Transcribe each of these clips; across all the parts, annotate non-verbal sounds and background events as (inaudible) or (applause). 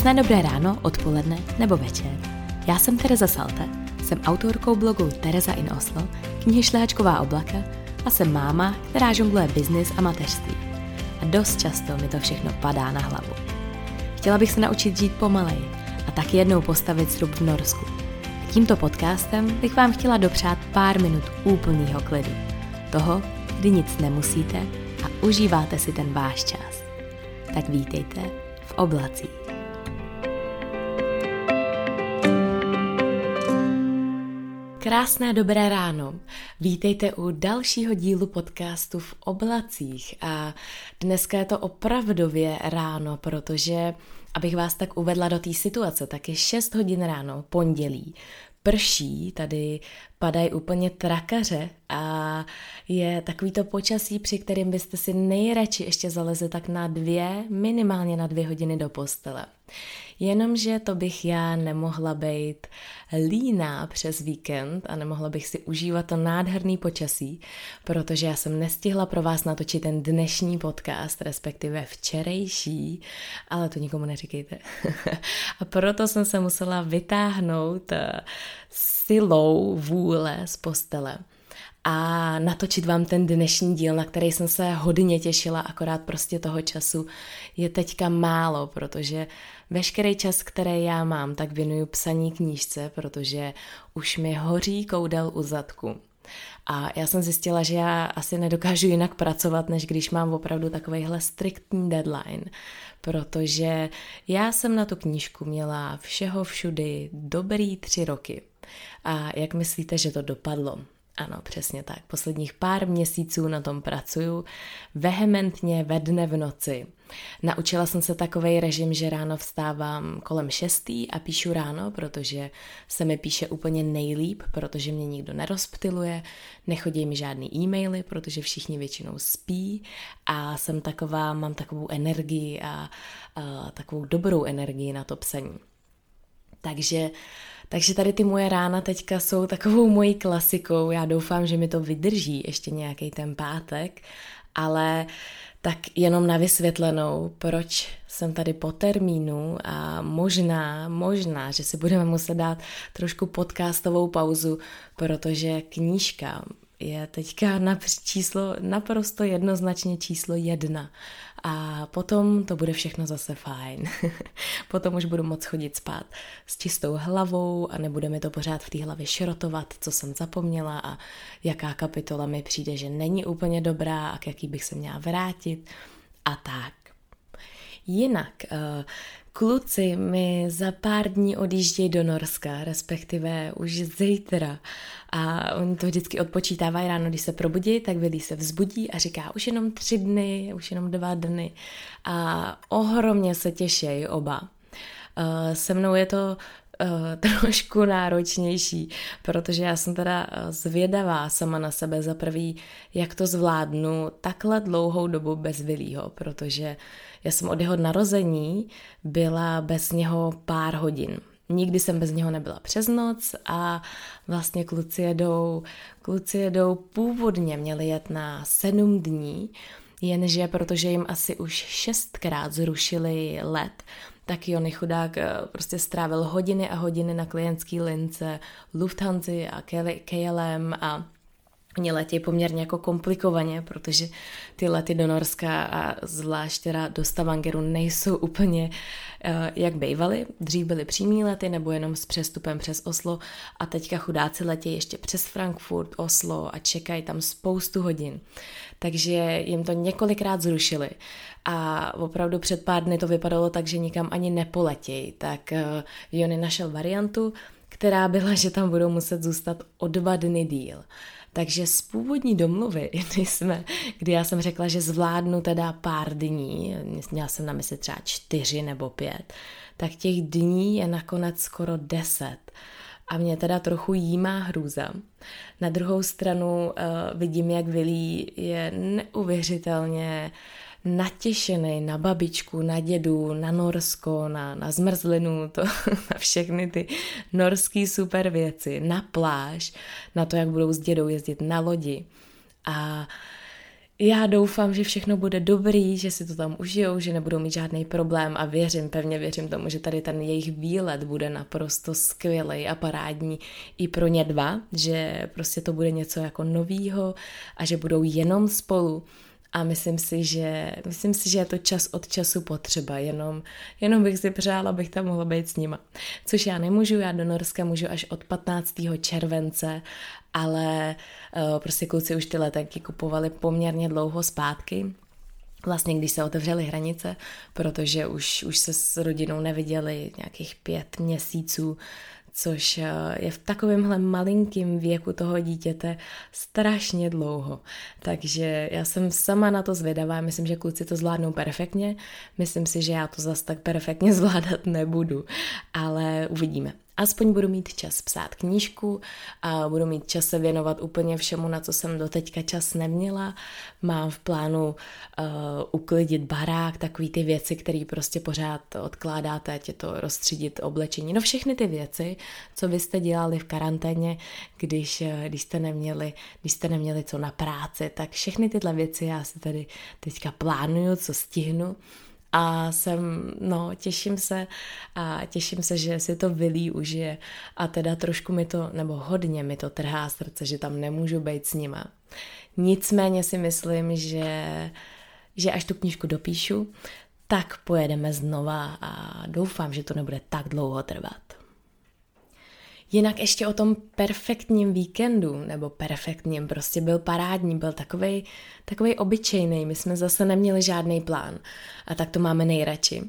Krásné dobré ráno, odpoledne nebo večer. Já jsem Tereza Salte, jsem autorkou blogu Tereza in Oslo, knihy Šlehačková oblaka a jsem máma, která žongluje biznis a mateřství. A dost často mi to všechno padá na hlavu. Chtěla bych se naučit žít pomaleji a tak jednou postavit srub v Norsku. Tímto podcastem bych vám chtěla dopřát pár minut úplného klidu. Toho, kdy nic nemusíte a užíváte si ten váš čas. Tak vítejte v oblacích. Krásné dobré ráno. Vítejte u dalšího dílu podcastu v oblacích a dneska je to opravdově ráno, protože abych vás tak uvedla do té situace, tak je 6 hodin ráno, pondělí, prší, tady padají úplně trakaře a je takový to počasí, při kterým byste si nejradši ještě zalezli tak na dvě, minimálně na dvě hodiny do postele. Jenomže to bych já nemohla být líná přes víkend a nemohla bych si užívat to nádherný počasí, protože já jsem nestihla pro vás natočit ten dnešní podcast, respektive včerejší, ale to nikomu neříkejte. (laughs) a proto jsem se musela vytáhnout eh, silou vůle z postele a natočit vám ten dnešní díl, na který jsem se hodně těšila, akorát prostě toho času je teďka málo, protože veškerý čas, který já mám, tak věnuju psaní knížce, protože už mi hoří koudel u zadku. A já jsem zjistila, že já asi nedokážu jinak pracovat, než když mám opravdu takovýhle striktní deadline, protože já jsem na tu knížku měla všeho všudy dobrý tři roky. A jak myslíte, že to dopadlo? Ano, přesně tak. Posledních pár měsíců na tom pracuju vehementně ve dne v noci. Naučila jsem se takový režim, že ráno vstávám kolem šestý a píšu ráno, protože se mi píše úplně nejlíp, protože mě nikdo nerozptiluje, nechodí mi žádný e-maily, protože všichni většinou spí a jsem taková, mám takovou energii a, a takovou dobrou energii na to psaní. Takže takže tady ty moje rána teďka jsou takovou mojí klasikou. Já doufám, že mi to vydrží ještě nějaký ten pátek, ale tak jenom na vysvětlenou, proč jsem tady po termínu a možná, možná, že si budeme muset dát trošku podcastovou pauzu, protože knížka je teďka na číslo, naprosto jednoznačně číslo jedna. A potom to bude všechno zase fajn. (laughs) potom už budu moc chodit spát s čistou hlavou a nebude mi to pořád v té hlavě šrotovat, co jsem zapomněla a jaká kapitola mi přijde, že není úplně dobrá a k jaký bych se měla vrátit a tak. Jinak, uh, Kluci mi za pár dní odjíždějí do Norska, respektive už zítra. A oni to vždycky odpočítávají ráno, když se probudí, tak Vili se vzbudí a říká už jenom tři dny, už jenom dva dny. A ohromně se těší oba. Uh, se mnou je to (laughs) trošku náročnější, protože já jsem teda zvědavá sama na sebe za prvý, jak to zvládnu takhle dlouhou dobu bez Vilího, protože já jsem od jeho narození byla bez něho pár hodin. Nikdy jsem bez něho nebyla přes noc a vlastně kluci jedou, kluci jedou původně měli jet na sedm dní, jenže protože jim asi už šestkrát zrušili let, tak Jony chudák eh, prostě strávil hodiny a hodiny na klientský lince Lufthansa a KLM a Oni letí poměrně jako komplikovaně, protože ty lety do Norska a zvlášť teda do Stavangeru nejsou úplně uh, jak bývaly. Dřív byly přímý lety nebo jenom s přestupem přes Oslo a teďka chudáci letí ještě přes Frankfurt, Oslo a čekají tam spoustu hodin. Takže jim to několikrát zrušili a opravdu před pár dny to vypadalo tak, že nikam ani nepoletějí. Tak uh, Jony našel variantu, která byla, že tam budou muset zůstat o dva dny díl. Takže z původní domluvy, (laughs) kdy, jsme, kdy já jsem řekla, že zvládnu teda pár dní, měla jsem na mysli třeba čtyři nebo pět, tak těch dní je nakonec skoro deset. A mě teda trochu jímá hrůza. Na druhou stranu uh, vidím, jak Vilí je neuvěřitelně uh, natěšený na babičku, na dědu, na Norsko, na, na zmrzlinu, to, (laughs) na všechny ty norský super věci, na pláž, na to, jak budou s dědou jezdit na lodi. A já doufám, že všechno bude dobrý, že si to tam užijou, že nebudou mít žádný problém a věřím, pevně věřím tomu, že tady ten jejich výlet bude naprosto skvělý a parádní i pro ně dva, že prostě to bude něco jako novýho a že budou jenom spolu a myslím si, že, myslím si, že je to čas od času potřeba, jenom, jenom bych si přála, abych tam mohla být s nima. Což já nemůžu, já do Norska můžu až od 15. července, ale uh, prostě kluci už ty letenky kupovali poměrně dlouho zpátky, vlastně když se otevřely hranice, protože už, už se s rodinou neviděli nějakých pět měsíců, což eh, je v takovémhle malinkém věku toho dítěte strašně dlouho. Takže já jsem sama na to zvědavá, myslím, že kluci to zvládnou perfektně, myslím si, že já to zas tak perfektně (laughs) zvládat nebudu, ale uvidíme aspoň budu mít čas psát knížku a budu mít čas se věnovat úplně všemu, na co jsem doteďka čas neměla. Mám v plánu uh, uklidit barák, takový ty věci, které prostě pořád odkládáte, ať je to rozstřídit oblečení. No všechny ty věci, co vy jste dělali v karanténě, když, uh, když, jste neměli, když jste neměli co na práci, tak všechny tyhle věci já si tady teďka plánuju, co stihnu a jsem, no, těším se a těším se, že si to vylí užije a teda trošku mi to, nebo hodně mi to trhá srdce, že tam nemůžu být s nima. Nicméně si myslím, že, že až tu knížku dopíšu, tak pojedeme znova a doufám, že to nebude tak dlouho trvat. Jinak ještě o tom perfektním víkendu, nebo perfektním, prostě byl parádní, byl takovej, takovej obyčejný, my jsme zase neměli žádný plán a tak to máme nejradši.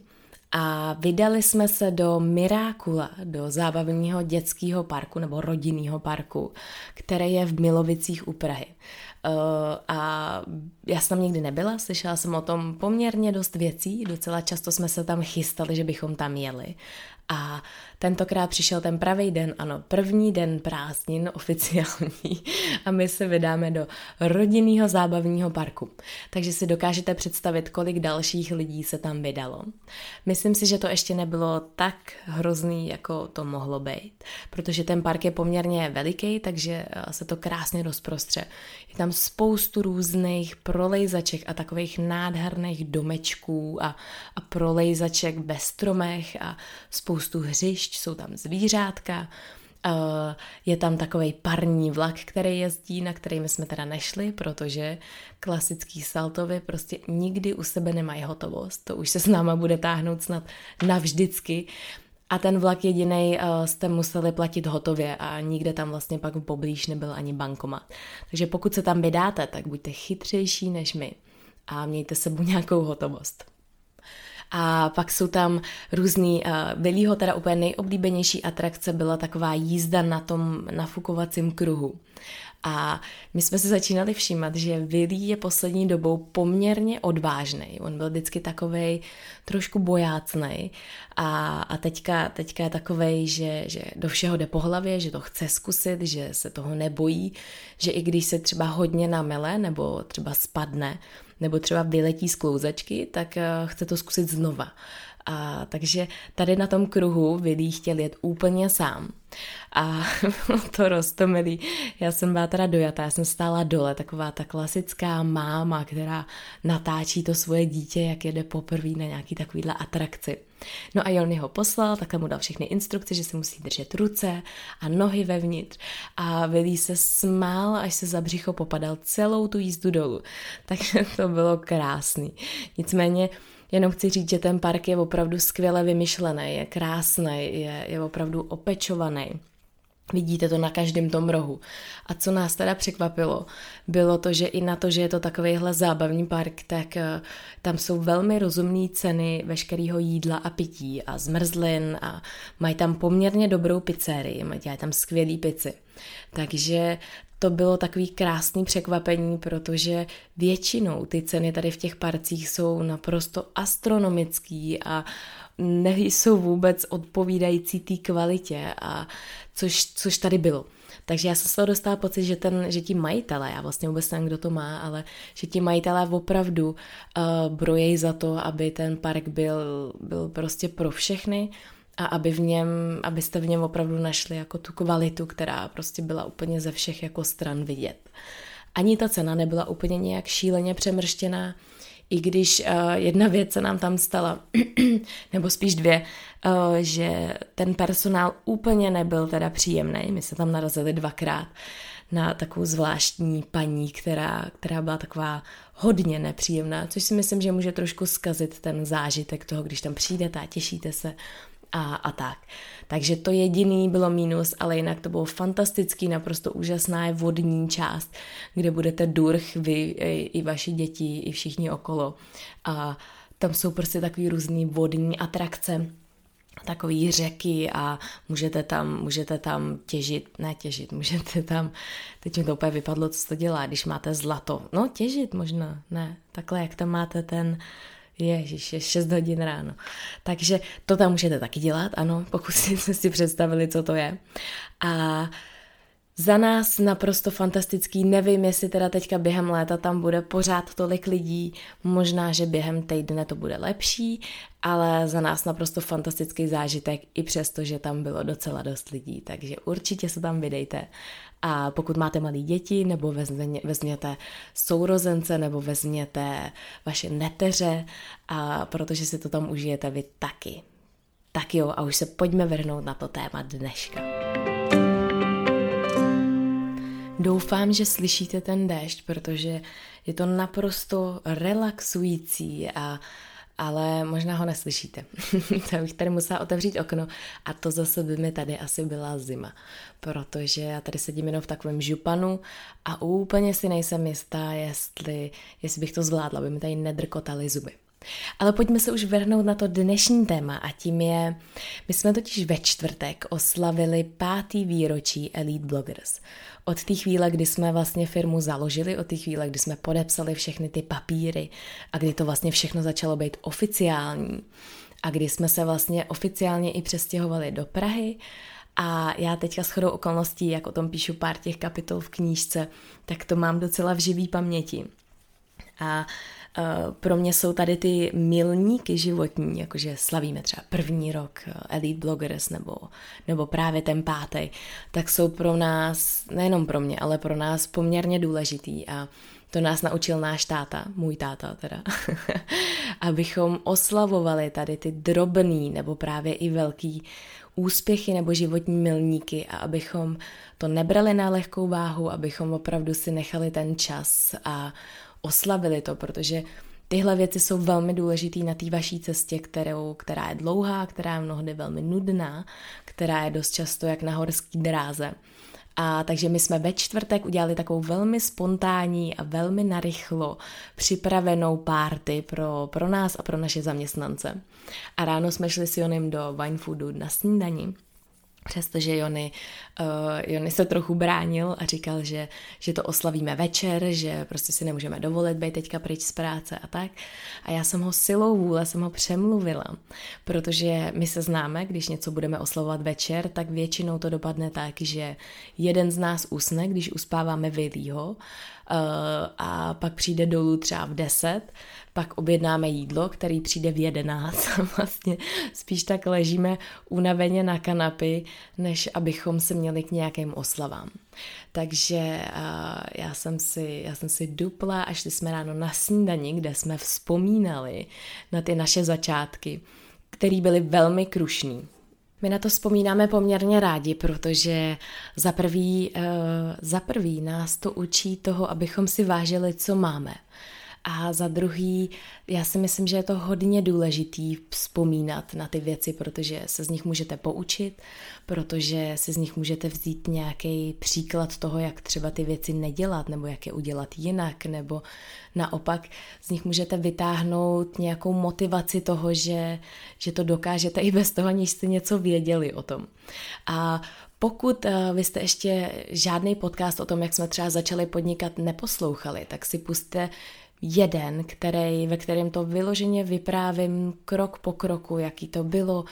A vydali jsme se do Mirákula, do zábavního dětského parku nebo rodinného parku, který je v Milovicích u Prahy. Uh, a já jsem tam nikdy nebyla, slyšela jsem o tom poměrně dost věcí, docela často jsme se tam chystali, že bychom tam jeli. A tentokrát přišel ten pravý den, ano, první den prázdnin oficiální a my se vydáme do rodinného zábavního parku. Takže si dokážete představit, kolik dalších lidí se tam vydalo. Myslím si, že to ještě nebylo tak hrozný, jako to mohlo být, protože ten park je poměrně veliký, takže eh, se to krásně rozprostře. Je tam spoustu různých prolejzaček a takových nádherných domečků a, a prolejzaček ve stromech a spoustu hřišť, jsou tam zvířátka, Uh, je tam takový parní vlak, který jezdí, na který my jsme teda nešli, protože klasický saltovy prostě nikdy u sebe nemají hotovost. To už se s náma bude táhnout snad navždycky. A ten vlak jediný uh, jste museli platit hotově a nikde tam vlastně pak poblíž nebyl ani bankomat. Takže pokud se tam vydáte, tak buďte chytřejší než my a mějte sebou nějakou hotovost. A pak jsou tam různý, uh, Vilího teda úplně nejoblíbenější atrakce byla taková jízda na tom nafukovacím kruhu. A my jsme se začínali všímat, že Willy je poslední dobou poměrně odvážný. On byl vždycky takovej trošku bojácný a, a teďka, teďka je takovej, že, že do všeho jde po hlavě, že to chce zkusit, že se toho nebojí, že i když se třeba hodně namele nebo třeba spadne, nebo třeba vyletí z klouzačky, tak eh, chce to zkusit znova. A takže tady na tom kruhu Vilí chtěl jet úplně sám. A (laughs) to rostomilý. Já jsem byla teda dojatá, já jsem stála dole, taková ta klasická máma, která natáčí to svoje dítě, jak jede poprvé na nějaký takovýhle atrakci. No a on ho poslal, takhle mu dal všechny instrukce, že se musí držet ruce a nohy vevnitř. A Vilí se smál, až se za břicho popadal celou tu jízdu dolů. (laughs) Takže to bylo krásný. Nicméně Jenom chci říct, že ten park je opravdu skvěle vymyšlený, je krásný, je, je opravdu opečovaný. Vidíte to na každém tom rohu. A co nás teda překvapilo, bylo to, že i na to, že je to takovýhle zábavní park, tak uh, tam jsou velmi rozumné ceny veškerého jídla a pití a zmrzlin a mají tam poměrně dobrou pizzerii, mají tam skvělý pici. Takže to bylo takový krásný překvapení, protože většinou ty ceny tady v těch parcích jsou naprosto astronomický a nejsou vůbec odpovídající té kvalitě, a což, což tady bylo. Takže já jsem toho dostala pocit, že, ten, že ti majitelé, já vlastně vůbec nevím, kdo to má, ale že ti majitelé opravdu uh, brojejí za to, aby ten park byl, byl prostě pro všechny a aby v něm, abyste v něm opravdu našli jako tu kvalitu, která prostě byla úplně ze všech jako stran vidět. ani ta cena nebyla úplně nějak šíleně přemrštěná, i když uh, jedna věc se nám tam stala, (clears throat) nebo spíš dvě, uh, že ten personál úplně nebyl teda příjemný. My se tam narazili dvakrát na takovou zvláštní paní, která, která byla taková hodně nepříjemná, což si myslím, že může trošku skazit ten zážitek toho, když tam přijdete a těšíte se a, a tak. Takže to jediný bylo mínus, ale jinak to bylo fantastický, naprosto úžasná je vodní část, kde budete durch vy i vaši děti, i všichni okolo. A tam jsou prostě takový různý vodní atrakce, takový řeky a můžete tam, můžete tam těžit, ne těžit, (laughs) můžete tam, teď mi to úplně vypadlo, co to dělá, když máte zlato. No těžit možná, ne, takhle jak tam máte ten, Ježíš, je 6 hodin ráno. Takže to tam můžete taky dělat, ano, pokud jste si představili, co to je. A za nás naprosto fantastický, nevím, jestli teda teďka během léta tam bude pořád tolik lidí, možná, že během týdne to bude lepší, ale za nás naprosto fantastický zážitek, i přesto, že tam bylo docela dost lidí, takže určitě se tam vydejte. A pokud máte malé děti, nebo vezměte sourozence, nebo vezměte vaše neteře, a protože si to tam užijete vy taky. Tak jo, a už se pojďme vrhnout na to téma dneška. Doufám, že slyšíte ten déšť, protože je to naprosto relaxující a ale možná ho neslyšíte. (laughs) tak bych tady musela otevřít okno a to zase by mi tady asi byla zima, protože já tady sedím jenom v takovém županu a úplně si nejsem jistá, jestli, jestli bych to zvládla, aby mi tady nedrkotaly zuby. Ale pojďme se už vrhnout na to dnešní téma a tím je, my jsme totiž ve čtvrtek oslavili pátý výročí Elite Bloggers. Od té chvíle, kdy jsme vlastně firmu založili, od té chvíle, kdy jsme podepsali všechny ty papíry a kdy to vlastně všechno začalo být oficiální a kdy jsme se vlastně oficiálně i přestěhovali do Prahy a já teďka shodou okolností, jak o tom píšu pár těch kapitol v knížce, tak to mám docela v živý paměti. A pro mě jsou tady ty milníky životní, jakože slavíme třeba první rok eh, Elite Bloggers nebo, nebo právě ten pátý, tak jsou pro nás, nejenom pro mě, ale pro nás poměrně důležitý a to nás naučil náš táta, můj táta teda, (laughs) abychom oslavovali tady ty drobný nebo právě i velký úspěchy nebo životní milníky a abychom to nebrali na lehkou váhu, abychom opravdu si nechali ten čas a oslavili to, protože tyhle věci jsou velmi důležitý na té vaší cestě, kterou, která je dlouhá, která je mnohdy velmi nudná, která je dost často jak na horský dráze. A takže my jsme ve čtvrtek udělali takovou velmi spontánní a velmi narychlo připravenou párty pro, pro nás a pro naše zaměstnance. A ráno jsme šli s Jonem do Wine Foodu na snídani Přestože Jony, uh, Jony se trochu bránil a říkal, že, že to oslavíme večer, že prostě si nemůžeme dovolit být teďka pryč z práce a tak. A já jsem ho silou vůle, jsem ho přemluvila, protože my se známe, když něco budeme oslavovat večer, tak většinou to dopadne tak, že jeden z nás usne, když uspáváme vylýho uh, a pak přijde dolů třeba v deset pak objednáme jídlo, který přijde v 11 (laughs) a vlastně spíš tak ležíme unaveně na kanapy, než abychom se měli k nějakým oslavám. Takže uh, já, jsem si, já jsem si dupla a šli jsme ráno na snídani, kde jsme vzpomínali na ty naše začátky, které byly velmi krušný. My na to vzpomínáme poměrně rádi, protože za prvý, uh, za prvý nás to učí toho, abychom si vážili, co máme. A za druhý, já si myslím, že je to hodně důležitý vzpomínat na ty věci, protože se z nich můžete poučit, protože si z nich můžete vzít nějaký příklad toho, jak třeba ty věci nedělat, nebo jak je udělat jinak, nebo naopak z nich můžete vytáhnout nějakou motivaci toho, že, že to dokážete i bez toho, aniž jste něco věděli o tom. A pokud uh, vy jste ještě žádný podcast o tom, jak jsme třeba začali podnikat, neposlouchali, tak si puste jeden, který, ve kterém to vyloženě vyprávím krok po kroku, jaký to bylo,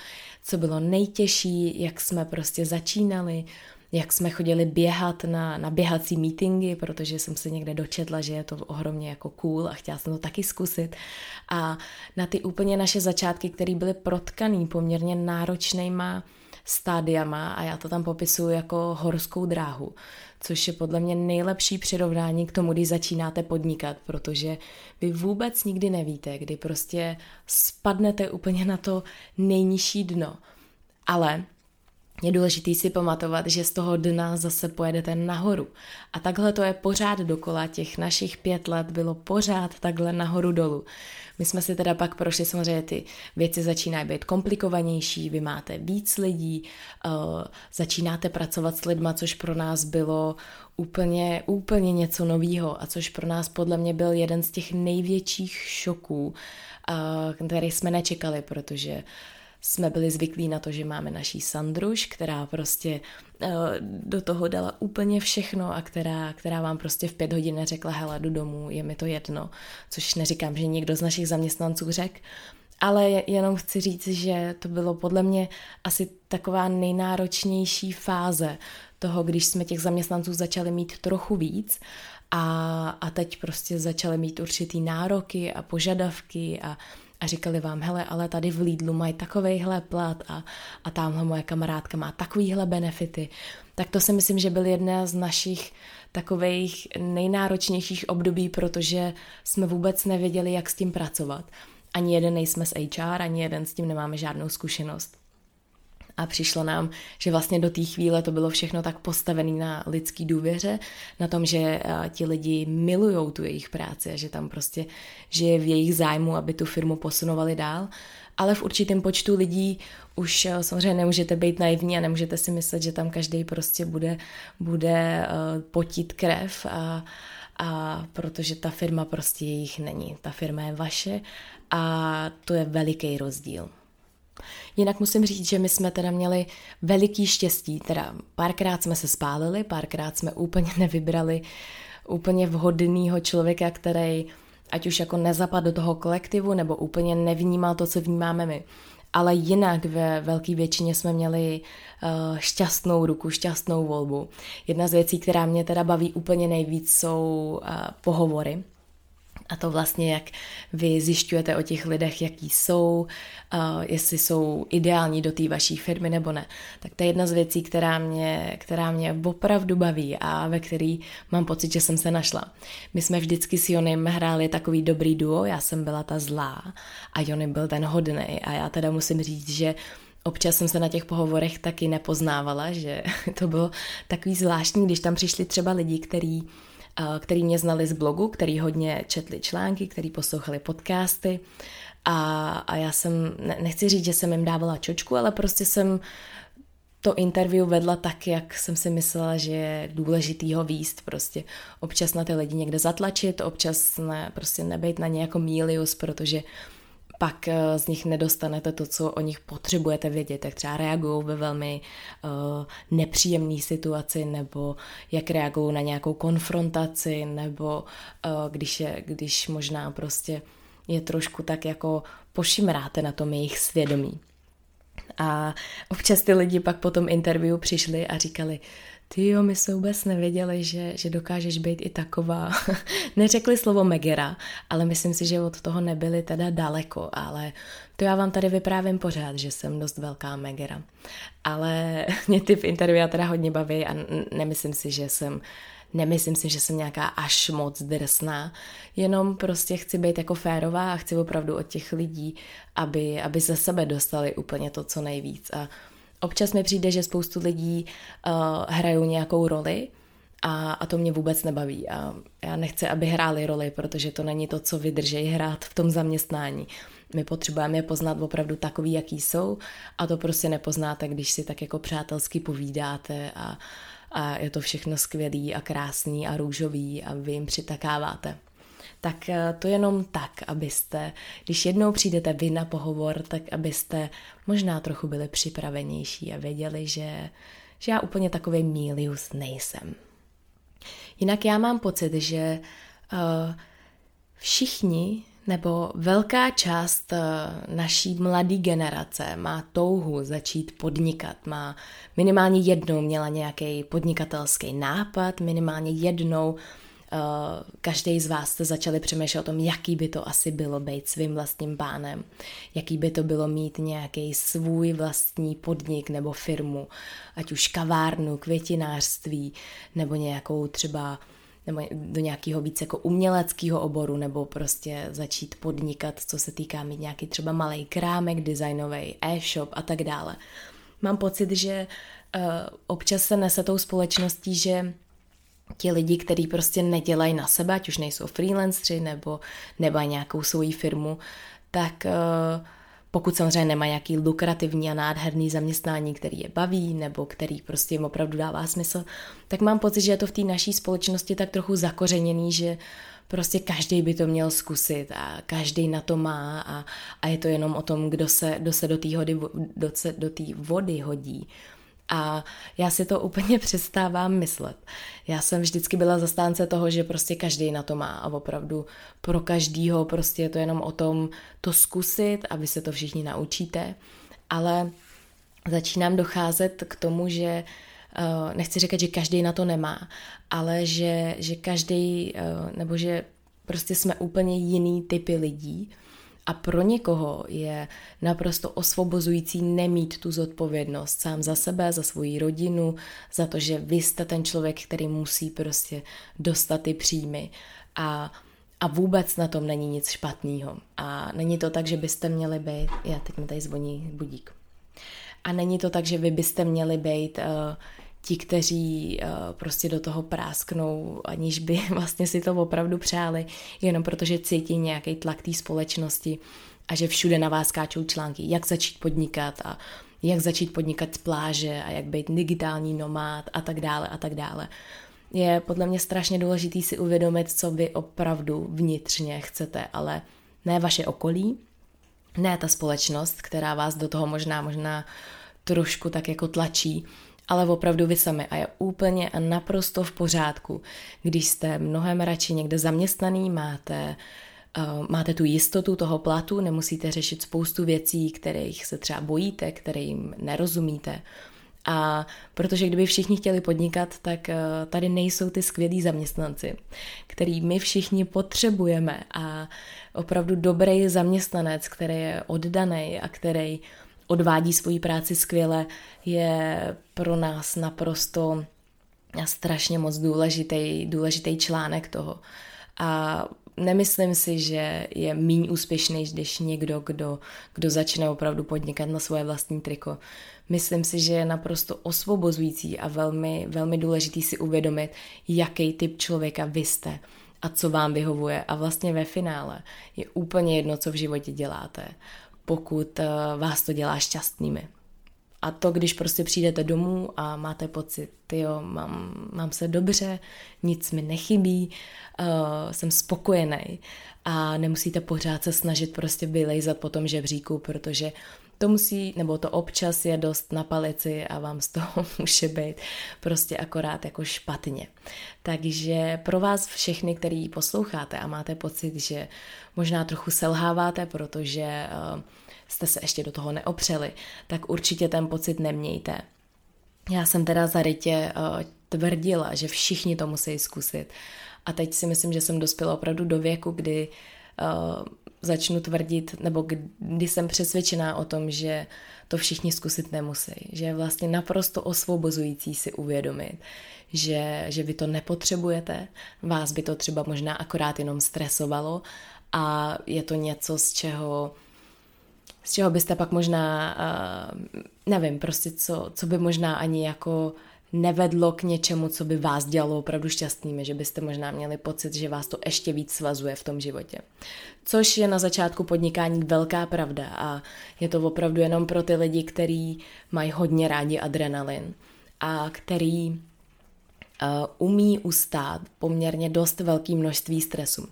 co bylo nejtěžší, jak jsme prostě začínali, jak jsme chodili běhat na, na běhací meetingy, protože jsem se někde dočetla, že je to ohromně jako cool a chtěla jsem to taky zkusit. A na ty úplně naše začátky, které byly protkaný poměrně náročnýma stádiama a já to tam popisuju jako horskou dráhu, což je podle mě nejlepší přirovnání k tomu, když začínáte podnikat, protože vy vůbec nikdy nevíte, kdy prostě spadnete úplně na to nejnižší dno. Ale je důležité si pamatovat, že z toho dna zase pojedete nahoru. A takhle to je pořád dokola, těch našich pět let bylo pořád takhle nahoru dolů. My jsme si teda pak prošli, samozřejmě ty věci začínají být komplikovanější, vy máte víc lidí, uh, začínáte pracovat s lidma, což pro nás bylo úplně, úplně něco novýho a což pro nás podle mě byl jeden z těch největších šoků, uh, který jsme nečekali, protože uh, jsme byli zvyklí na to, že máme naší Sandruš, která prostě uh, do toho dala úplně všechno a která, která vám prostě v pět hodin řekla, hele, jdu domů, je mi to jedno, což neříkám, že někdo z našich zaměstnanců řekl, ale jenom chci říct, že to bylo podle mě asi taková nejnáročnější fáze toho, když jsme těch zaměstnanců začali mít trochu víc a, a teď prostě začali mít určitý nároky a požadavky a a říkali vám, hele, ale tady v Lidlu mají takovejhle plat a, a tamhle moje kamarádka má takovýhle benefity, tak to si myslím, že byl jedna z našich takových nejnáročnějších období, protože jsme vůbec nevěděli, jak s tím pracovat. Ani jeden nejsme z HR, ani jeden s tím nemáme žádnou zkušenost a přišlo nám, že vlastně do té chvíle to bylo všechno tak postavené na lidský důvěře, na tom, že eh, ti lidi milují tu jejich práci a že tam prostě, že je v jejich zájmu, aby tu firmu posunovali dál. Ale v určitém počtu lidí už eh, samozřejmě nemůžete být naivní a nemůžete si myslet, že tam každý prostě bude, bude uh, potit krev a, a protože ta firma prostě jejich není. Ta firma je vaše a to je veliký rozdíl. Jinak musím říct, že my jsme teda měli veliký štěstí, teda párkrát jsme se spálili, párkrát jsme úplně (laughs) nevybrali úplně vhodného člověka, který ať už jako nezapadl do toho kolektivu, nebo úplně nevnímal to, co vnímáme my. Ale jinak ve velké většině jsme měli uh, šťastnou ruku, šťastnou volbu. Jedna z věcí, která mě teda baví úplně nejvíc, jsou uh, pohovory a to vlastně, jak vy zjišťujete o těch lidech, jaký jsou, uh, jestli jsou ideální do té vaší firmy nebo ne. Tak to je jedna z věcí, která mě, která mě opravdu baví a ve který mám pocit, že jsem se našla. My jsme vždycky s Jonem hráli takový dobrý duo, já jsem byla ta zlá a Jony byl ten hodný a já teda musím říct, že Občas jsem se na těch pohovorech taky nepoznávala, že (laughs) to bylo takový zvláštní, když tam přišli třeba lidi, kteří který mě znali z blogu, který hodně četli články, který poslouchali podcasty. A, a já jsem, nechci říct, že jsem jim dávala čočku, ale prostě jsem to interview vedla tak, jak jsem si myslela, že je důležitý ho výst, prostě občas na ty lidi někde zatlačit, občas ne, prostě nebejt na ně jako mílius, protože uh, pak eh, z nich nedostanete to, co o nich potřebujete vědět, jak třeba reagují ve velmi uh, nepříjemné situaci, nebo jak reagují na nějakou konfrontaci, nebo uh, když, je, když možná prostě je trošku tak jako pošimráte na tom jejich svědomí. A občas ty lidi pak po tom interview přišli a říkali, ty jo, my jsme vůbec nevěděli, že, že dokážeš být i taková. (laughs) Neřekli slovo Megera, ale myslím si, že od toho nebyli teda daleko, ale to já vám tady vyprávím pořád, že jsem dost velká Megera. Ale (laughs) mě ty v interview teda hodně baví a nemyslím si, že jsem Nemyslím si, že jsem nějaká až moc drsná, jenom prostě chci být jako férová a chci opravdu od těch lidí, aby, aby ze sebe dostali úplně to, co nejvíc. A Občas mi přijde, že spoustu lidí uh, hrajou nějakou roli a, a to mě vůbec nebaví. A já nechci, aby hráli roli, protože to není to, co vydrží hrát v tom zaměstnání. My potřebujeme je poznat opravdu takový, jaký jsou a to prostě nepoznáte, když si tak jako přátelsky povídáte a, a je to všechno skvělý a krásný a růžový a vy jim přitakáváte tak eh, to jenom tak, abyste, když jednou přijdete vy na pohovor, tak abyste možná trochu byli připravenější a věděli, že, že já úplně takový mílius nejsem. Jinak já mám pocit, že uh, všichni nebo velká část uh, naší mladé generace má touhu začít podnikat. Má minimálně jednou měla nějaký podnikatelský nápad, minimálně jednou každý z vás jste začali přemýšlet o tom, jaký by to asi bylo být svým vlastním pánem, jaký by to bylo mít nějaký svůj vlastní podnik nebo firmu, ať už kavárnu, květinářství nebo nějakou třeba nebo do nějakého víc jako uměleckého oboru, nebo prostě začít podnikat, co se týká mít nějaký třeba malý krámek, designový e-shop a tak dále. Mám pocit, že uh, občas se nese tou společností, že ti lidi, kteří prostě nedělají na sebe, ať už nejsou freelancři nebo, nebo nějakou svoji firmu, tak uh, pokud samozřejmě nemá nějaký lukrativní a nádherný zaměstnání, který je baví nebo který prostě jim opravdu dává smysl, tak mám pocit, že je to v té naší společnosti tak trochu zakořeněný, že prostě každý by to měl zkusit a každý na to má a, a je to jenom o tom, kdo se, kdo se do té do, do vody hodí. A já si to úplně (laughs) přestávám myslet. Já jsem vždycky byla zastánce toho, že prostě každý na to má a opravdu pro každýho prostě je to jenom o tom to zkusit a vy se to všichni naučíte. Ale začínám docházet k tomu, že uh, nechci říkat, že každý na to nemá, ale že, že každý, uh, nebo že prostě jsme úplně jiný typy lidí a pro někoho je naprosto osvobozující nemít tu zodpovědnost sám za sebe, za svoji rodinu, za to, že vy jste ten člověk, který musí prostě dostat ty příjmy. A a vůbec na tom není nic špatného. A není to tak, že byste měli být, já teď mi tady zvoní budík. A není to tak, že vy byste měli být uh, ti, kteří uh, prostě do toho prásknou, aniž by (laughs) vlastně si to opravdu přáli, jenom protože cítí nějaký tlak té společnosti a že všude na vás skáčou články, jak začít podnikat a jak začít podnikat z pláže a jak být digitální nomád a tak dále a tak dále. Je podle mě strašně důležitý si uvědomit, co vy opravdu vnitřně chcete, ale ne vaše okolí, ne ta společnost, která vás do toho možná, možná trošku tak jako tlačí, ale opravdu vy sami a je úplně a naprosto v pořádku, když jste mnohem radši někde zaměstnaný, máte Uh, máte tu jistotu toho platu, nemusíte řešit spoustu věcí, kterých se třeba bojíte, kterým nerozumíte. A protože kdyby všichni chtěli podnikat, tak uh, tady nejsou ty skvělí zaměstnanci, který my všichni potřebujeme a opravdu dobrý zaměstnanec, který je oddaný a který odvádí svoji práci skvěle, je pro nás naprosto strašně moc důležitý, důležitý článek toho. A nemyslím si, že je méně úspěšný, když někdo, kdo, kdo začne opravdu podnikat na svoje vlastní triko. Myslím si, že je naprosto osvobozující a velmi, velmi důležitý si uvědomit, jaký typ člověka vy jste a co vám vyhovuje. A vlastně ve finále je úplně jedno, co v životě děláte pokud eh, vás to dělá šťastnými. A to, když prostě přijdete domů a máte pocit, jo, mám, mám se dobře, nic mi nechybí, uh, jsem spokojený a nemusíte pořád se snažit prostě vylejzat po tom žebříku, protože to musí, nebo to občas je dost na palici a vám z toho (laughs) může být prostě akorát jako špatně. Takže pro vás všechny, který posloucháte a máte pocit, že možná trochu selháváte, protože uh, jste se ještě do toho neopřeli, tak určitě ten pocit nemějte. Já jsem teda zarytě uh, tvrdila, že všichni to musí zkusit. A teď si myslím, že jsem dospěla opravdu do věku, kdy uh, začnu tvrdit, nebo kdy jsem přesvědčená o tom, že to všichni zkusit nemusí. Že je vlastně naprosto osvobozující si uvědomit, že, že vy to nepotřebujete, vás by to třeba možná akorát jenom stresovalo a je to něco, z čeho z čeho byste pak možná, uh, nevím, prostě co, co by možná ani jako nevedlo k něčemu, co by vás dělalo opravdu šťastnými, že byste možná měli pocit, že vás to ještě víc svazuje v tom životě. Což je na začátku podnikání velká pravda a je to opravdu jenom pro ty lidi, kteří mají hodně rádi adrenalin a který uh, umí ustát poměrně dost velké množství stresu.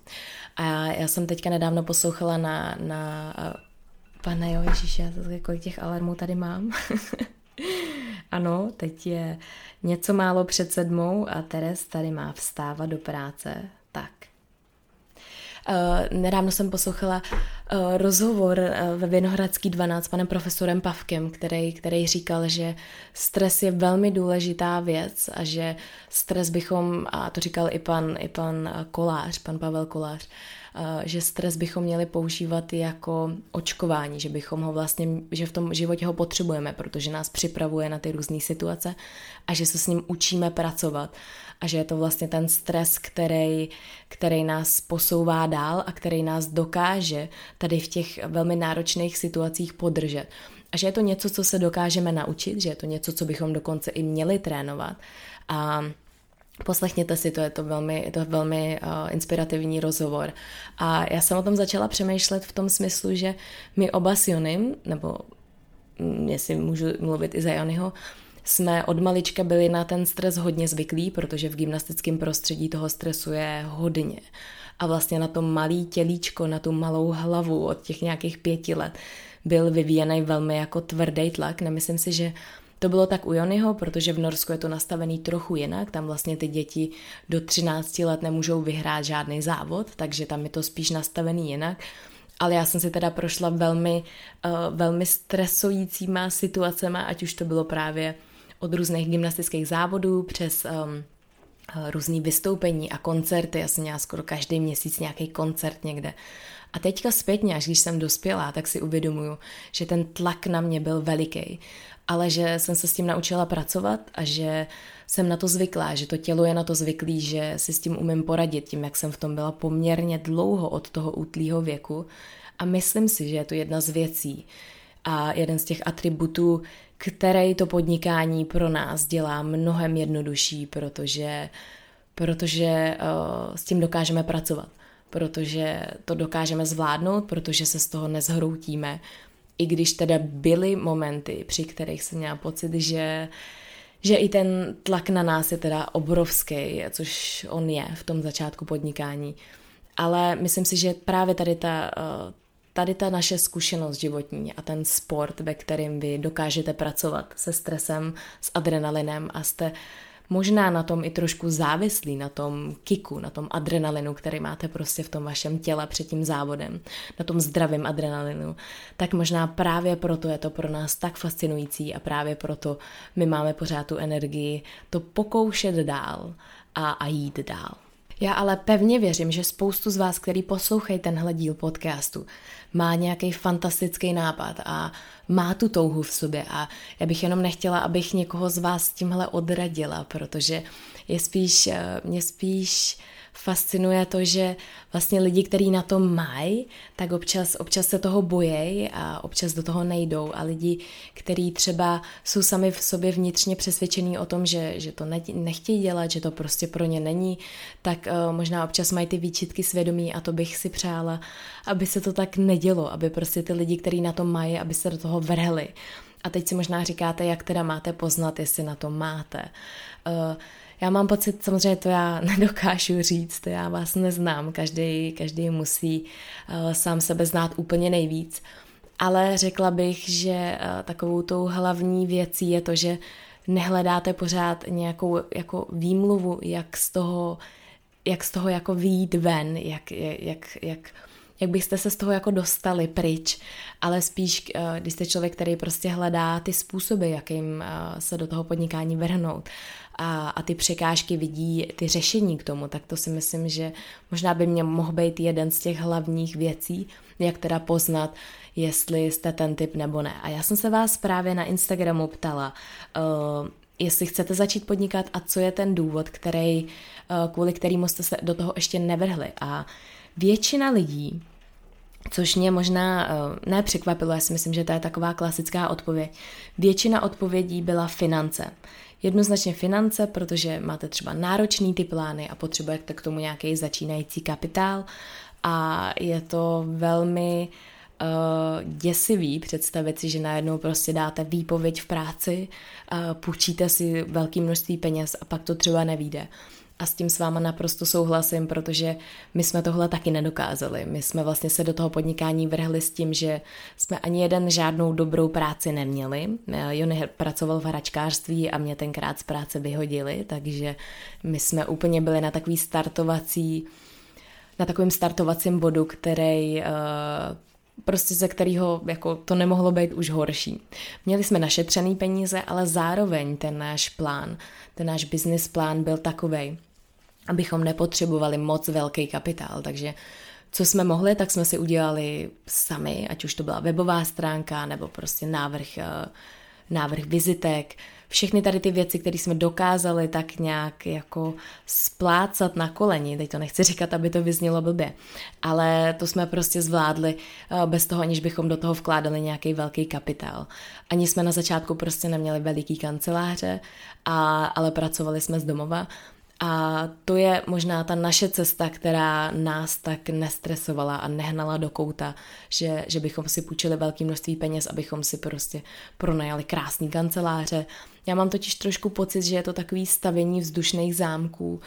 A já jsem teďka nedávno poslouchala na, na Pane jo, ježiš, já těch alarmů tady mám. (laughs) ano, teď je něco málo před sedmou a Teres tady má vstávat do práce. Tak. Uh, nedávno jsem poslouchala uh, rozhovor uh, ve Vinohradský 12 s panem profesorem Pavkem, který, který říkal, že stres je velmi důležitá věc a že stres bychom, a to říkal i pan, i pan Kolář, pan Pavel Kolář, že stres bychom měli používat jako očkování, že bychom ho vlastně, že v tom životě ho potřebujeme, protože nás připravuje na ty různé situace a že se s ním učíme pracovat a že je to vlastně ten stres, který, který nás posouvá dál a který nás dokáže tady v těch velmi náročných situacích podržet. A že je to něco, co se dokážeme naučit, že je to něco, co bychom dokonce i měli trénovat. A Poslechněte si to, je to velmi, je to velmi uh, inspirativní rozhovor. A já jsem o tom začala přemýšlet v tom smyslu, že my oba s Jonym, nebo mm, jestli můžu mluvit i za Jonyho, jsme od malička byli na ten stres hodně zvyklí, protože v gymnastickém prostředí toho stresu je hodně. A vlastně na to malý tělíčko, na tu malou hlavu od těch nějakých pěti let byl vyvíjený velmi jako tvrdý tlak. Nemyslím si, že to bylo tak u Jonyho, protože v Norsku je to nastavený trochu jinak, tam vlastně ty děti do 13 let nemůžou vyhrát žádný závod, takže tam je to spíš nastavený jinak. Ale já jsem si teda prošla velmi, uh, velmi stresujícíma situacema, ať už to bylo právě od různých gymnastických závodů přes um, různý vystoupení a koncerty. Já jsem měla skoro každý měsíc nějaký koncert někde. A teďka zpětně, až když jsem dospělá, tak si uvědomuju, že ten tlak na mě byl veliký ale že jsem se s tím naučila pracovat a že jsem na to zvyklá, že to tělo je na to zvyklý, že si s tím umím poradit, tím, jak jsem v tom byla poměrně dlouho od toho útlýho věku. A myslím si, že je to jedna z věcí a jeden z těch atributů, který to podnikání pro nás dělá mnohem jednodušší, protože, protože uh, s tím dokážeme pracovat protože to dokážeme zvládnout, protože se z toho nezhroutíme, i když teda byly momenty, při kterých jsem měla pocit, že že i ten tlak na nás je teda obrovský, což on je v tom začátku podnikání. Ale myslím si, že právě tady ta, eh, tady ta naše zkušenost životní a ten sport, ve kterém vy dokážete pracovat se stresem, s adrenalinem a jste možná na tom i trošku závislí, na tom kiku, na tom adrenalinu, který máte prostě v tom vašem těle před tím závodem, na tom zdravém adrenalinu, tak možná právě proto je to pro nás tak fascinující a právě proto my máme pořád tu energii to pokoušet dál a, a jít dál. Já ale pevně věřím, že spoustu z vás, který poslouchají tenhle díl podcastu, má nějaký fantastický nápad a má tu touhu v sobě. A já bych jenom nechtěla, abych někoho z vás tímhle odradila, protože je spíš, eh, mě spíš fascinuje to, že vlastně lidi, kteří na to mají, tak občas, občas se toho bojejí a občas do toho nejdou. A lidi, kteří třeba jsou sami v sobě vnitřně přesvědčení o tom, že, že to ne, nechtějí dělat, že to prostě pro ně není, tak uh, možná občas mají ty výčitky svědomí a to bych si přála, aby se to tak nedělo, aby prostě ty lidi, kteří na to mají, aby se do toho vrhli. A teď si možná říkáte, jak teda máte poznat, jestli na to máte. Uh, já mám pocit, samozřejmě to já (laughs) nedokážu říct, to já vás neznám, každý, každý musí uh, sám sebe znát úplně nejvíc, ale řekla bych, že uh, takovou tou hlavní věcí je to, že nehledáte pořád nějakou jako výmluvu, jak z toho, jak z toho jako výjít ven, jak, jak, jak, jak byste se z toho jako dostali pryč, ale spíš, eh, když jste člověk, který prostě hledá ty způsoby, jakým se do toho podnikání vrhnout a, a ty překážky vidí ty řešení k tomu, tak to si myslím, že možná by mě mohl být jeden z těch hlavních věcí, jak teda poznat, jestli jste ten typ nebo ne. A já jsem se vás právě na Instagramu ptala, uh, jestli chcete začít podnikat a co je ten důvod, který, kvůli kterému jste se do toho ještě nevrhli. A většina lidí, což mě možná uh, nepřekvapilo, já si myslím, že to je taková klasická odpověď, většina odpovědí byla finance. Jednoznačně finance, protože máte třeba náročný ty plány a potřebujete k tomu nějaký začínající kapitál a je to velmi uh, děsivý představit si, že najednou prostě dáte výpověď v práci, uh, půjčíte si velké množství peněz a pak to třeba nevíde. A s tím s váma naprosto souhlasím, protože my jsme tohle taky nedokázali. My jsme vlastně se do toho podnikání vrhli s tím, že jsme ani jeden žádnou dobrou práci neměli. Jony pracoval v hračkářství a mě tenkrát z práce vyhodili, takže my jsme úplně byli na takový startovací, na takovém startovacím bodu, který uh, prostě ze kterého jako to nemohlo být už horší. Měli jsme našetřený peníze, ale zároveň ten náš plán, ten náš business plán byl takový, abychom nepotřebovali moc velký kapitál, takže co jsme mohli, tak jsme si udělali sami, ať už to byla webová stránka nebo prostě návrh, eh, návrh vizitek, všechny tady ty věci, které jsme dokázali tak nějak jako splácat na koleni, teď to nechci říkat, aby to vyznělo blbě, ale to jsme prostě zvládli eh, bez toho, aniž bychom do toho vkládali nějaký velký kapitál. Ani jsme na začátku prostě neměli veliký kanceláře, a, ale pracovali jsme z domova a to je možná ta naše cesta, která nás tak nestresovala a nehnala do kouta, že, že bychom si půjčili velké množství peněz, abychom si prostě pronajali krásný kanceláře. Já mám totiž trošku pocit, že je to takový stavění vzdušných zámků,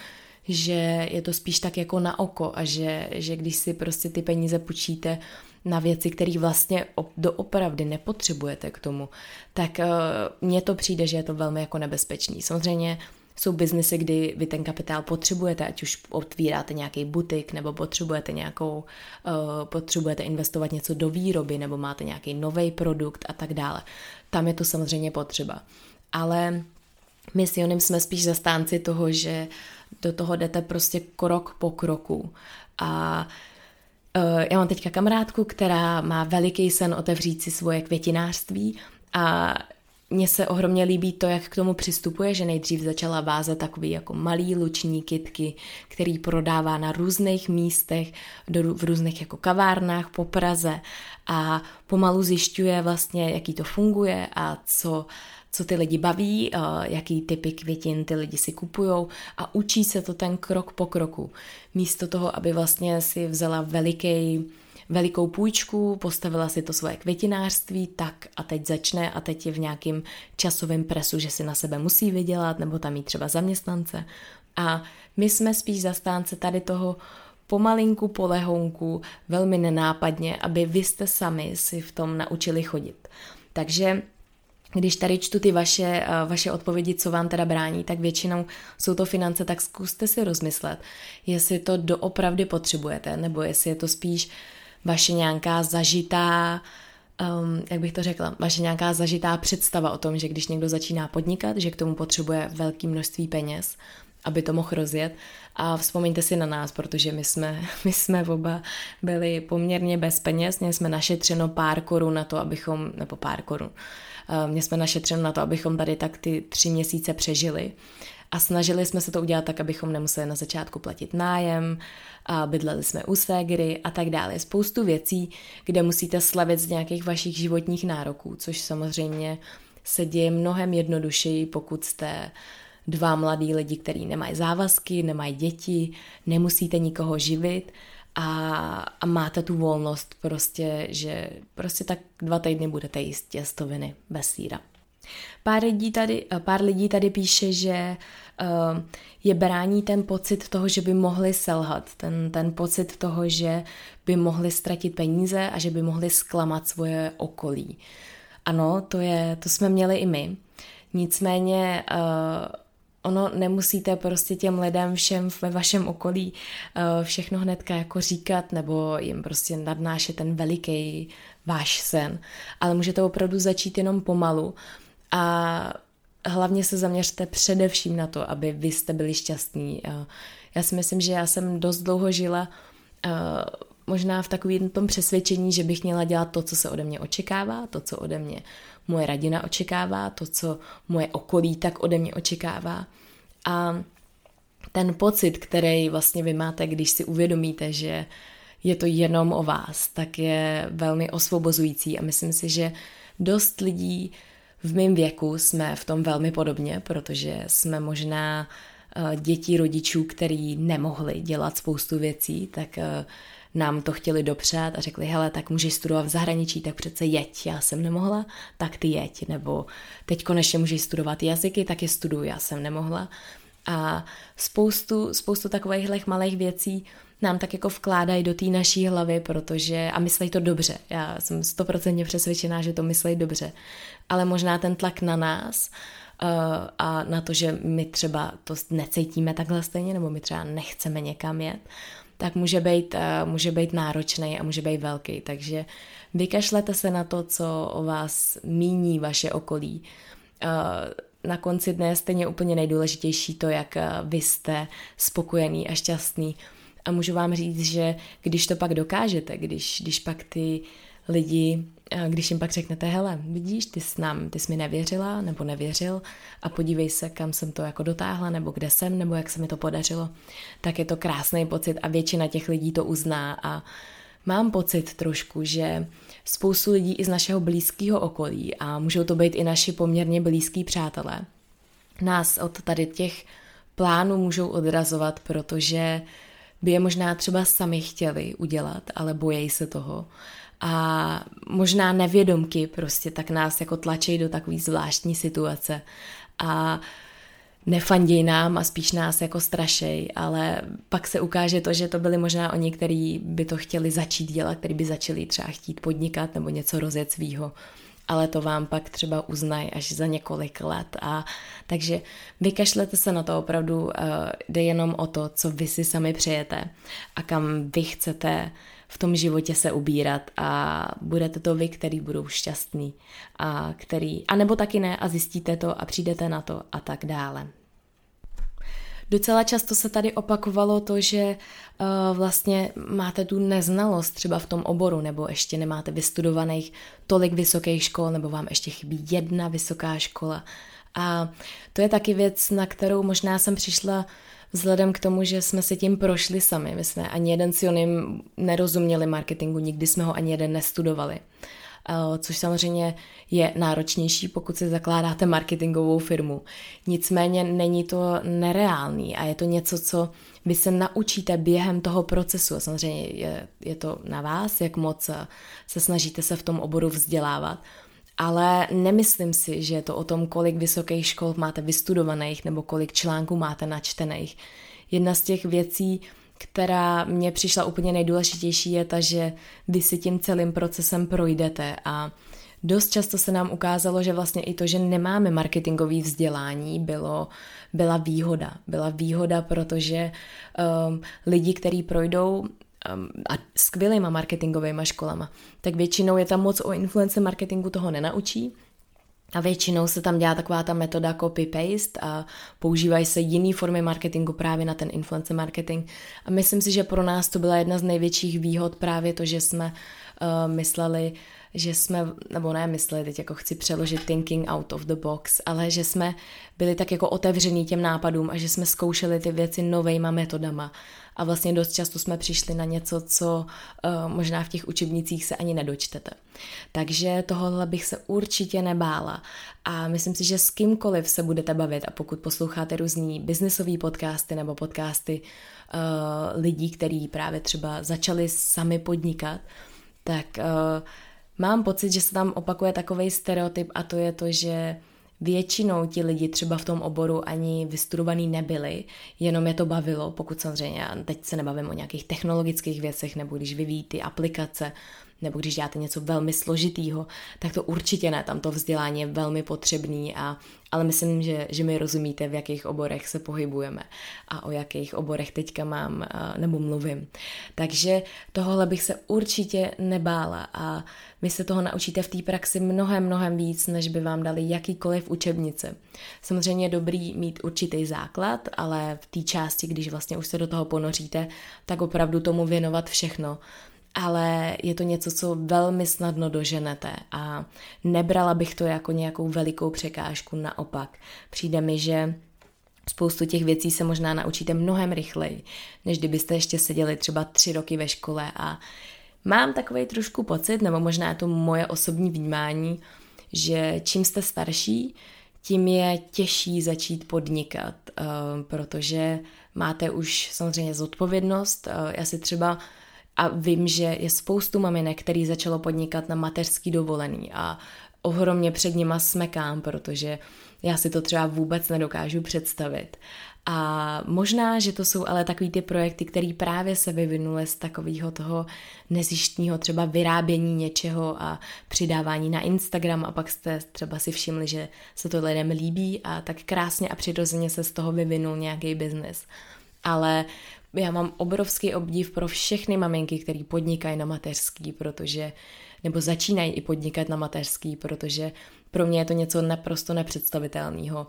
že je to spíš tak jako na oko a že, že když si prostě ty peníze půjčíte na věci, které vlastně doopravdy nepotřebujete k tomu, tak uh, mně to přijde, že je to velmi jako nebezpečný. Samozřejmě jsou biznesy, kdy vy ten kapitál potřebujete, ať už otvíráte nějaký butik, nebo potřebujete nějakou, uh, potřebujete investovat něco do výroby, nebo máte nějaký nový produkt a tak dále. Tam je to samozřejmě potřeba. Ale my s Jonem jsme spíš zastánci toho, že do toho jdete prostě krok po kroku. A uh, já mám teďka kamarádku, která má veliký sen otevřít si svoje květinářství a mně se ohromně líbí to, jak k tomu přistupuje, že nejdřív začala vázat takový jako malý luční kitky, který prodává na různých místech, do, v různých jako kavárnách po Praze a pomalu zjišťuje vlastně, jaký to funguje a co, co ty lidi baví, jaký typy květin ty lidi si kupujou a učí se to ten krok po kroku. Místo toho, aby vlastně si vzala veliký velikou půjčku, postavila si to svoje květinářství, tak a teď začne a teď je v nějakém časovém presu, že si na sebe musí vydělat nebo tam mít třeba zaměstnance. A my jsme spíš zastánce tady toho pomalinku, polehonku, velmi nenápadně, aby vy jste sami si v tom naučili chodit. Takže když tady čtu ty vaše, eh, vaše odpovědi, co vám teda brání, tak většinou jsou to finance, tak zkuste si rozmyslet, jestli to doopravdy potřebujete, nebo jestli je to spíš vaše nějaká zažitá, um, jak bych to řekla, vaše nějaká zažitá představa o tom, že když někdo začíná podnikat, že k tomu potřebuje velké množství peněz, aby to mohl rozjet. A vzpomeňte si na nás, protože my jsme, (laughs) my jsme oba byli poměrně bez peněz, měli jsme našetřeno pár korun na to, abychom, nebo pár korun, uh, měli jsme našetřeno na to, abychom tady tak ty tři měsíce přežili. A snažili jsme se to udělat tak, abychom nemuseli na začátku platit nájem, a bydleli jsme u ségry a tak dále. Spoustu věcí, kde musíte slavit z nějakých vašich životních nároků, což samozřejmě se děje mnohem jednodušeji, pokud jste dva mladí lidi, kteří nemají závazky, nemají děti, nemusíte nikoho živit a, a máte tu volnost prostě, že prostě tak dva týdny budete jíst těstoviny bez síra. Pár lidí tady, pár lidí tady píše, že uh, je brání ten pocit toho, že by mohli selhat, ten, ten pocit toho, že by mohli ztratit peníze a že by mohli zklamat svoje okolí. Ano, to, je, to jsme měli i my. Nicméně uh, ono nemusíte prostě těm lidem všem ve vašem okolí uh, všechno hnedka jako říkat nebo jim prostě nadnášet ten veliký váš sen, ale můžete opravdu začít jenom pomalu a hlavně se zaměřte především na to, aby vy jste byli šťastní. Já si myslím, že já jsem dost dlouho žila možná v takovém tom přesvědčení, že bych měla dělat to, co se ode mě očekává, to, co ode mě moje rodina očekává, to, co moje okolí tak ode mě očekává. A ten pocit, který vlastně vy máte, když si uvědomíte, že je to jenom o vás, tak je velmi osvobozující a myslím si, že dost lidí v mém věku jsme v tom velmi podobně, protože jsme možná eh, děti rodičů, který nemohli dělat spoustu věcí, tak eh, nám to chtěli dopřát a řekli, hele, tak můžeš studovat v zahraničí, tak přece jeď, já jsem nemohla, tak ty jeď, nebo teď konečně můžeš studovat jazyky, tak je studuju, já jsem nemohla. A spoustu, spoustu takových malých věcí nám tak jako vkládají do té naší hlavy, protože, a myslí to dobře, já jsem stoprocentně přesvědčená, že to myslí dobře, ale možná ten tlak na nás uh, a na to, že my třeba to necítíme takhle stejně, nebo my třeba nechceme někam jet, tak může být, uh, může být náročný a může být velký. Takže vykašlete se na to, co o vás míní vaše okolí. Uh, na konci dne je stejně úplně nejdůležitější to, jak vy jste spokojený a šťastný. A můžu vám říct, že když to pak dokážete, když, když pak ty lidi, když jim pak řeknete, hele, vidíš, ty jsi, nám, ty jsi mi nevěřila nebo nevěřil a podívej se, kam jsem to jako dotáhla, nebo kde jsem, nebo jak se mi to podařilo, tak je to krásný pocit a většina těch lidí to uzná. A mám pocit trošku, že spoustu lidí i z našeho blízkého okolí a můžou to být i naši poměrně blízký přátelé, nás od tady těch plánů můžou odrazovat, protože by je možná třeba sami chtěli udělat, ale bojejí se toho. A možná nevědomky prostě tak nás jako tlačí do takové zvláštní situace. A nefanděj nám a spíš nás jako strašej, ale pak se ukáže to, že to byli možná oni, kteří by to chtěli začít dělat, kteří by začali třeba chtít podnikat nebo něco rozjet svýho ale to vám pak třeba uznají až za několik let. A takže vykašlete se na to opravdu, uh, jde jenom o to, co vy si sami přejete a kam vy chcete v tom životě se ubírat a budete to vy, který budou šťastný a který, a nebo taky ne a zjistíte to a přijdete na to a tak dále. Docela často se tady opakovalo to, že uh, vlastně máte tu neznalost třeba v tom oboru, nebo ještě nemáte vystudovaných tolik vysokých škol, nebo vám ještě chybí jedna vysoká škola. A to je taky věc, na kterou možná jsem přišla vzhledem k tomu, že jsme si tím prošli sami. My jsme ani jeden si oním nerozuměli marketingu, nikdy jsme ho ani jeden nestudovali. Eh, což samozřejmě je náročnější, pokud si zakládáte marketingovou firmu. Nicméně není to nereálný a je to něco, co vy se naučíte během toho procesu. A samozřejmě je, je to na vás, jak moc se snažíte se v tom oboru vzdělávat. Ale nemyslím si, že je to o tom, kolik vysokých škol máte vystudovaných nebo kolik článků máte načtených. Jedna z těch věcí, která mě přišla úplně nejdůležitější, je ta, že vy si tím celým procesem projdete a dost často se nám ukázalo, že vlastně i to, že nemáme marketingové vzdělání, bylo, byla výhoda. Byla výhoda, protože um, lidi, kteří projdou um, a skvělýma marketingovými školama, tak většinou je tam moc o influence marketingu toho nenaučí, a většinou se tam dělá taková ta metoda copy-paste a používají se jiné formy marketingu právě na ten influencer marketing. A myslím si, že pro nás to byla jedna z největších výhod právě to, že jsme uh, mysleli, že jsme, nebo ne mysleli, teď jako chci přeložit thinking out of the box, ale že jsme byli tak jako otevřený těm nápadům a že jsme zkoušeli ty věci novejma metodama a vlastně dost často jsme přišli na něco, co uh, možná v těch učebnicích se ani nedočtete. Takže tohle bych se určitě nebála a myslím si, že s kýmkoliv se budete bavit a pokud posloucháte různý biznisový podcasty nebo podcasty uh, lidí, kteří právě třeba začali sami podnikat, tak uh, mám pocit, že se tam opakuje takový stereotyp a to je to, že Většinou ti lidi třeba v tom oboru ani vystudovaný nebyli, jenom je to bavilo, pokud samozřejmě, teď se nebavím o nějakých technologických věcech, nebo když vyvíjí ty aplikace, nebo když děláte něco velmi složitýho, tak to určitě ne, tam to vzdělání je velmi potřebný, a, ale myslím, že, že mi rozumíte, v jakých oborech se pohybujeme a o jakých oborech teďka mám nebo mluvím. Takže tohle bych se určitě nebála a vy se toho naučíte v té praxi mnohem, mnohem víc, než by vám dali jakýkoliv učebnice. Samozřejmě je dobrý mít určitý základ, ale v té části, když vlastně už se do toho ponoříte, tak opravdu tomu věnovat všechno ale je to něco, co velmi snadno doženete a nebrala bych to jako nějakou velikou překážku, naopak. Přijde mi, že spoustu těch věcí se možná naučíte mnohem rychleji, než kdybyste ještě seděli třeba tři roky ve škole a mám takový trošku pocit, nebo možná je to moje osobní vnímání, že čím jste starší, tím je těžší začít podnikat, uh, protože máte už samozřejmě zodpovědnost. Uh, já si třeba a vím, že je spoustu maminek, který začalo podnikat na mateřský dovolený a ohromně před nima smekám, protože já si to třeba vůbec nedokážu představit. A možná, že to jsou ale takový ty projekty, které právě se vyvinuly z takového toho nezištního třeba vyrábění něčeho a přidávání na Instagram a pak jste třeba si všimli, že se to lidem líbí a tak krásně a přirozeně se z toho vyvinul nějaký biznis. Ale já mám obrovský obdiv pro všechny maminky, které podnikají na mateřský, protože nebo začínají i podnikat na mateřský, protože pro mě je to něco naprosto nepředstavitelného.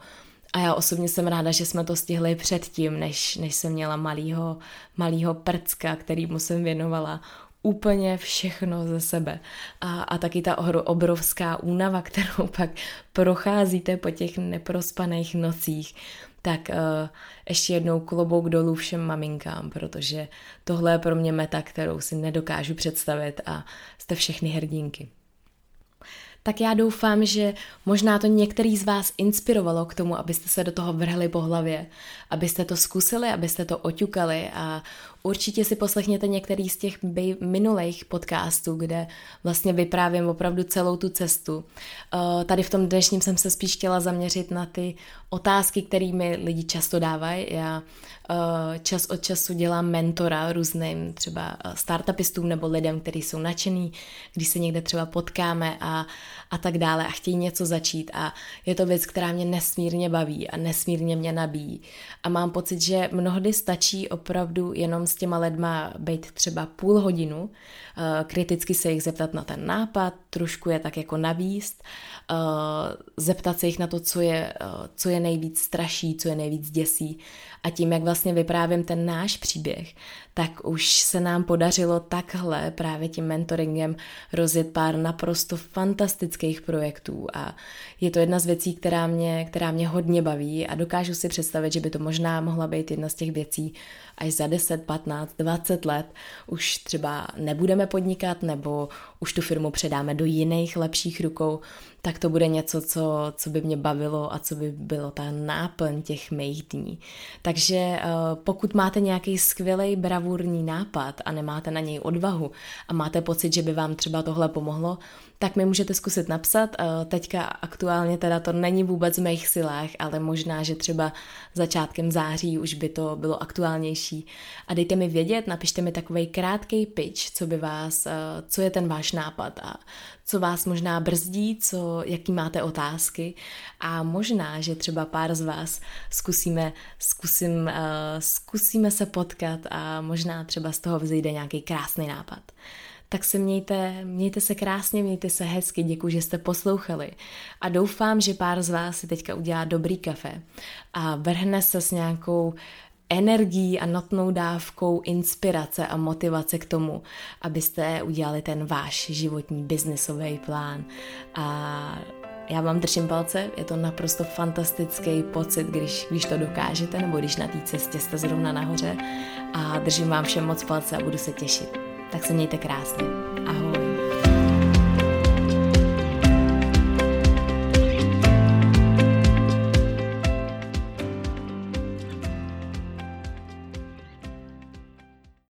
A já osobně jsem ráda, že jsme to stihli předtím, než, než jsem měla malýho, malýho prcka, kterýmu jsem věnovala úplně všechno ze sebe. A, a taky ta obrovská únava, (laughs) kterou pak procházíte po těch neprospaných nocích, tak uh, ještě jednou klobouk dolů všem maminkám, protože tohle je pro mě meta, kterou si nedokážu představit a jste všechny hrdinky. Tak já doufám, že možná to některý z vás inspirovalo k tomu, abyste se do toho vrhli po hlavě, abyste to zkusili, abyste to oťukali a určitě si poslechněte některý z těch minulých podcastů, kde vlastně vyprávím opravdu celou tu cestu. Eh, tady v tom dnešním jsem se spíš chtěla zaměřit na ty otázky, kterými lidi často dávají. Já eh, čas od času dělám mentora různým třeba eh, startupistům nebo lidem, kteří jsou nadšený, když se někde třeba potkáme a, a tak dále a chtějí něco začít a je to věc, která mě nesmírně baví a nesmírně mě nabíjí. A mám pocit, že mnohdy stačí opravdu jenom s těma lidma být třeba půl hodinu, eh, kriticky se jich zeptat na ten nápad, trošku je tak jako navíst, eh, zeptat se jich na to, co je, eh, co je nejvíc straší, co je nejvíc děsí. A tím, jak vlastně vyprávím ten náš příběh, tak už se nám podařilo takhle právě tím mentoringem rozjet pár naprosto fantastických projektů. A je to jedna z věcí, která mě, která mě hodně baví a dokážu si představit, že by to možná mohla být jedna z těch věcí, až za 10, 15, 20 let. Už třeba nebudeme podnikat nebo už tu firmu předáme do jiných lepších rukou, tak to bude něco, co, co by mě bavilo a co by bylo ta náplň těch mých dní. Takže eh, pokud máte nějaký skvělý bravurní nápad a nemáte na něj odvahu a máte pocit, že by vám třeba tohle pomohlo, tak mi můžete zkusit napsat. Eh, teďka aktuálně teda to není vůbec v mých silách, ale možná, že třeba začátkem září už by to bylo aktuálnější. A dejte mi vědět, napište mi takový krátký pitch, co by vás, eh, co je ten nápad a co vás možná brzdí, co, jaký máte otázky. A možná, že třeba pár z vás zkusíme, zkusím, uh, zkusíme se potkat a možná třeba z toho vzejde nějaký krásný nápad. Tak se mějte, mějte se krásně, mějte se hezky, děkuji, že jste poslouchali. A doufám, že pár z vás si teďka udělá dobrý kafe a vrhne se s nějakou energií a notnou dávkou inspirace a motivace k tomu, abyste udělali ten váš životní biznisový plán. A já vám držím palce, je to naprosto fantastický pocit, když, když to dokážete, nebo když na té cestě jste zrovna nahoře a držím vám všem moc palce a budu se těšit. Tak se mějte krásně. Ahoj.